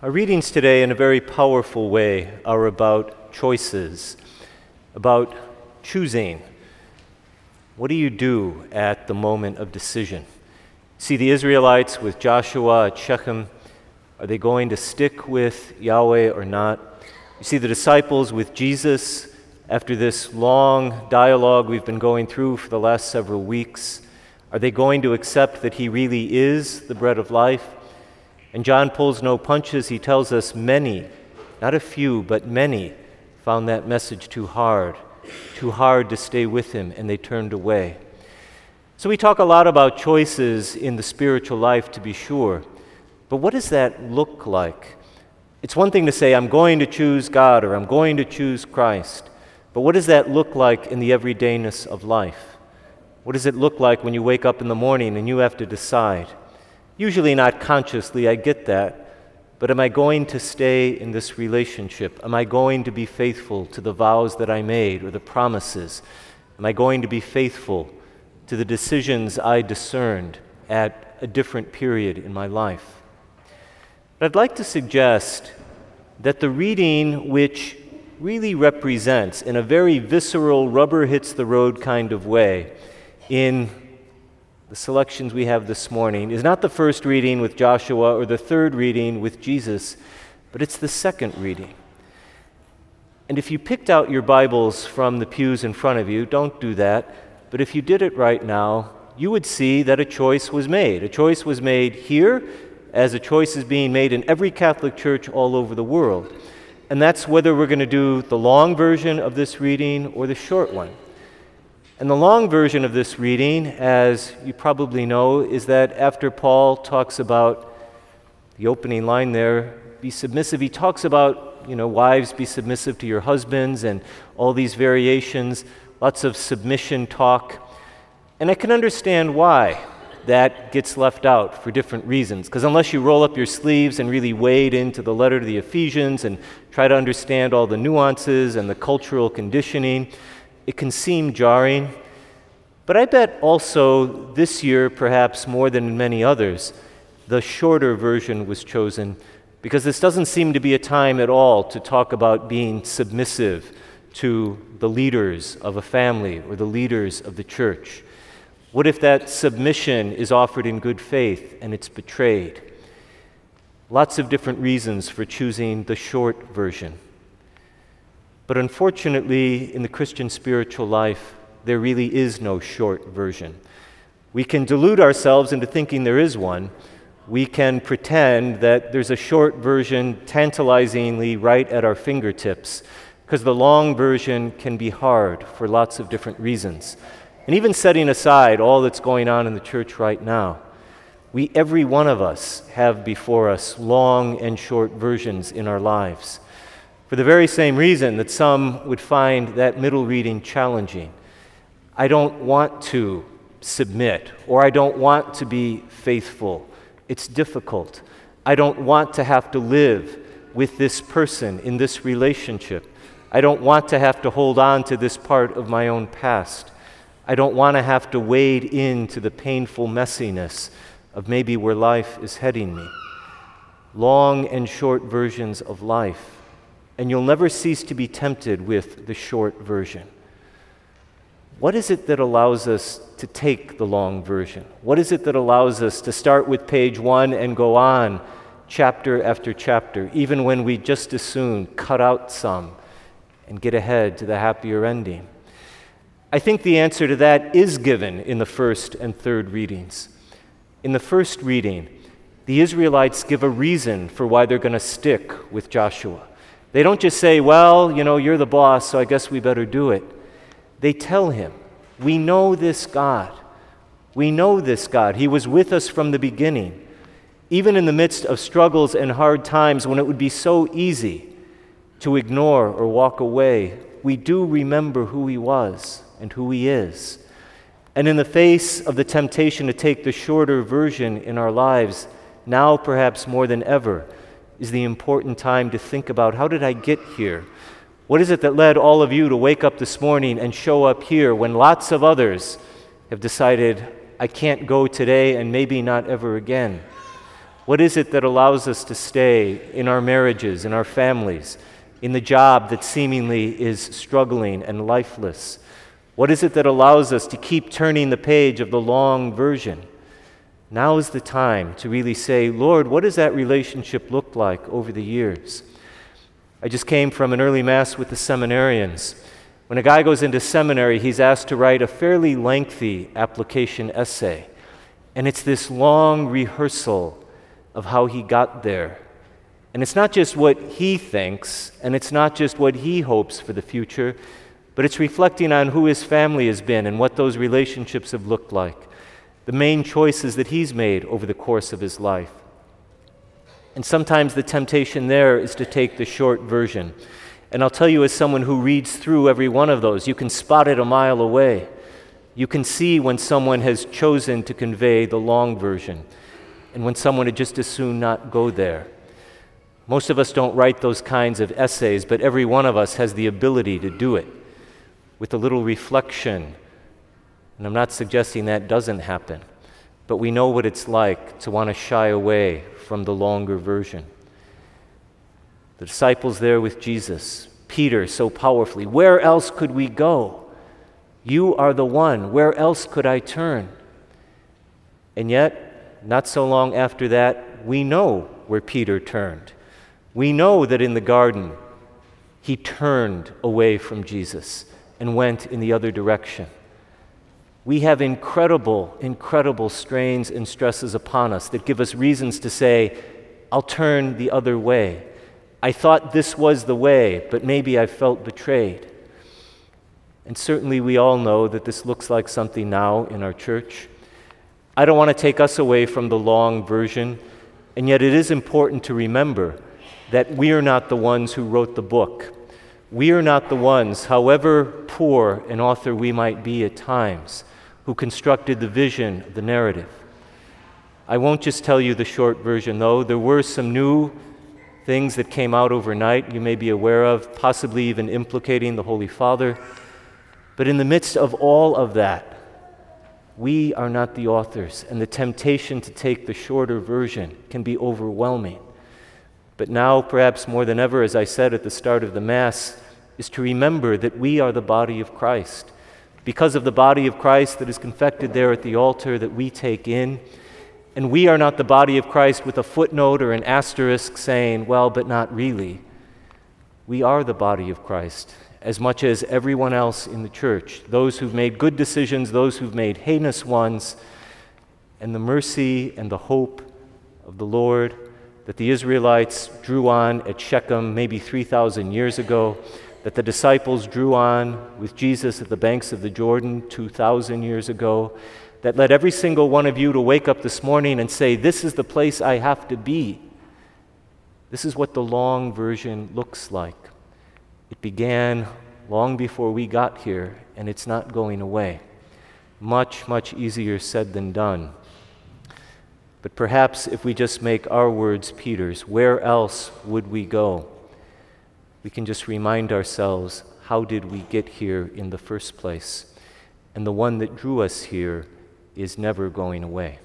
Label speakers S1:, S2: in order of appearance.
S1: Our readings today, in a very powerful way, are about choices, about choosing. What do you do at the moment of decision? See the Israelites with Joshua at Shechem. Are they going to stick with Yahweh or not? You see the disciples with Jesus after this long dialogue we've been going through for the last several weeks. Are they going to accept that He really is the bread of life? And John pulls no punches. He tells us many, not a few, but many, found that message too hard, too hard to stay with him, and they turned away. So we talk a lot about choices in the spiritual life, to be sure. But what does that look like? It's one thing to say, I'm going to choose God or I'm going to choose Christ. But what does that look like in the everydayness of life? What does it look like when you wake up in the morning and you have to decide? Usually not consciously, I get that. But am I going to stay in this relationship? Am I going to be faithful to the vows that I made or the promises? Am I going to be faithful to the decisions I discerned at a different period in my life? But I'd like to suggest that the reading which really represents, in a very visceral, rubber hits the road kind of way, in the selections we have this morning is not the first reading with Joshua or the third reading with Jesus, but it's the second reading. And if you picked out your Bibles from the pews in front of you, don't do that. But if you did it right now, you would see that a choice was made. A choice was made here, as a choice is being made in every Catholic church all over the world. And that's whether we're going to do the long version of this reading or the short one. And the long version of this reading, as you probably know, is that after Paul talks about the opening line there, be submissive, he talks about, you know, wives, be submissive to your husbands and all these variations, lots of submission talk. And I can understand why that gets left out for different reasons. Because unless you roll up your sleeves and really wade into the letter to the Ephesians and try to understand all the nuances and the cultural conditioning, it can seem jarring. But I bet also this year, perhaps more than in many others, the shorter version was chosen because this doesn't seem to be a time at all to talk about being submissive to the leaders of a family or the leaders of the church. What if that submission is offered in good faith and it's betrayed? Lots of different reasons for choosing the short version. But unfortunately, in the Christian spiritual life, there really is no short version. We can delude ourselves into thinking there is one. We can pretend that there's a short version tantalizingly right at our fingertips, because the long version can be hard for lots of different reasons. And even setting aside all that's going on in the church right now, we, every one of us, have before us long and short versions in our lives for the very same reason that some would find that middle reading challenging. I don't want to submit, or I don't want to be faithful. It's difficult. I don't want to have to live with this person in this relationship. I don't want to have to hold on to this part of my own past. I don't want to have to wade into the painful messiness of maybe where life is heading me. Long and short versions of life and you'll never cease to be tempted with the short version. What is it that allows us to take the long version? What is it that allows us to start with page one and go on chapter after chapter, even when we just as soon cut out some and get ahead to the happier ending? I think the answer to that is given in the first and third readings. In the first reading, the Israelites give a reason for why they're going to stick with Joshua. They don't just say, Well, you know, you're the boss, so I guess we better do it. They tell him, We know this God. We know this God. He was with us from the beginning. Even in the midst of struggles and hard times when it would be so easy to ignore or walk away, we do remember who He was and who He is. And in the face of the temptation to take the shorter version in our lives, now perhaps more than ever, is the important time to think about how did I get here? What is it that led all of you to wake up this morning and show up here when lots of others have decided, I can't go today and maybe not ever again? What is it that allows us to stay in our marriages, in our families, in the job that seemingly is struggling and lifeless? What is it that allows us to keep turning the page of the long version? Now is the time to really say, Lord, what does that relationship look like over the years? I just came from an early Mass with the seminarians. When a guy goes into seminary, he's asked to write a fairly lengthy application essay. And it's this long rehearsal of how he got there. And it's not just what he thinks, and it's not just what he hopes for the future, but it's reflecting on who his family has been and what those relationships have looked like, the main choices that he's made over the course of his life. And sometimes the temptation there is to take the short version. And I'll tell you, as someone who reads through every one of those, you can spot it a mile away. You can see when someone has chosen to convey the long version and when someone would just as soon not go there. Most of us don't write those kinds of essays, but every one of us has the ability to do it with a little reflection. And I'm not suggesting that doesn't happen, but we know what it's like to want to shy away from the longer version. The disciples there with Jesus, Peter so powerfully, where else could we go? You are the one. Where else could I turn? And yet, not so long after that, we know where Peter turned. We know that in the garden, he turned away from Jesus and went in the other direction. We have incredible, incredible strains and stresses upon us that give us reasons to say, I'll turn the other way. I thought this was the way, but maybe I felt betrayed. And certainly we all know that this looks like something now in our church. I don't want to take us away from the long version, and yet it is important to remember that we are not the ones who wrote the book. We are not the ones, however poor an author we might be at times, who constructed the vision of the narrative. I won't just tell you the short version, though. There were some new things that came out overnight you may be aware of, possibly even implicating the Holy Father. But in the midst of all of that, we are not the authors, and the temptation to take the shorter version can be overwhelming. But now, perhaps more than ever, as I said at the start of the Mass, is to remember that we are the body of Christ. Because of the body of Christ that is confected there at the altar that we take in, and we are not the body of Christ with a footnote or an asterisk saying, well, but not really. We are the body of Christ, as much as everyone else in the church, those who've made good decisions, those who've made heinous ones, and the mercy and the hope of the Lord that the Israelites drew on at Shechem maybe 3,000 years ago, that the disciples drew on with Jesus at the banks of the Jordan 2,000 years ago, that led every single one of you to wake up this morning and say, This is the place I have to be. This is what the long version looks like. It began long before we got here, and it's not going away. Much, much easier said than done. But perhaps if we just make our words Peter's, where else would we go? We can just remind ourselves how did we get here in the first place? And the one that drew us here is never going away.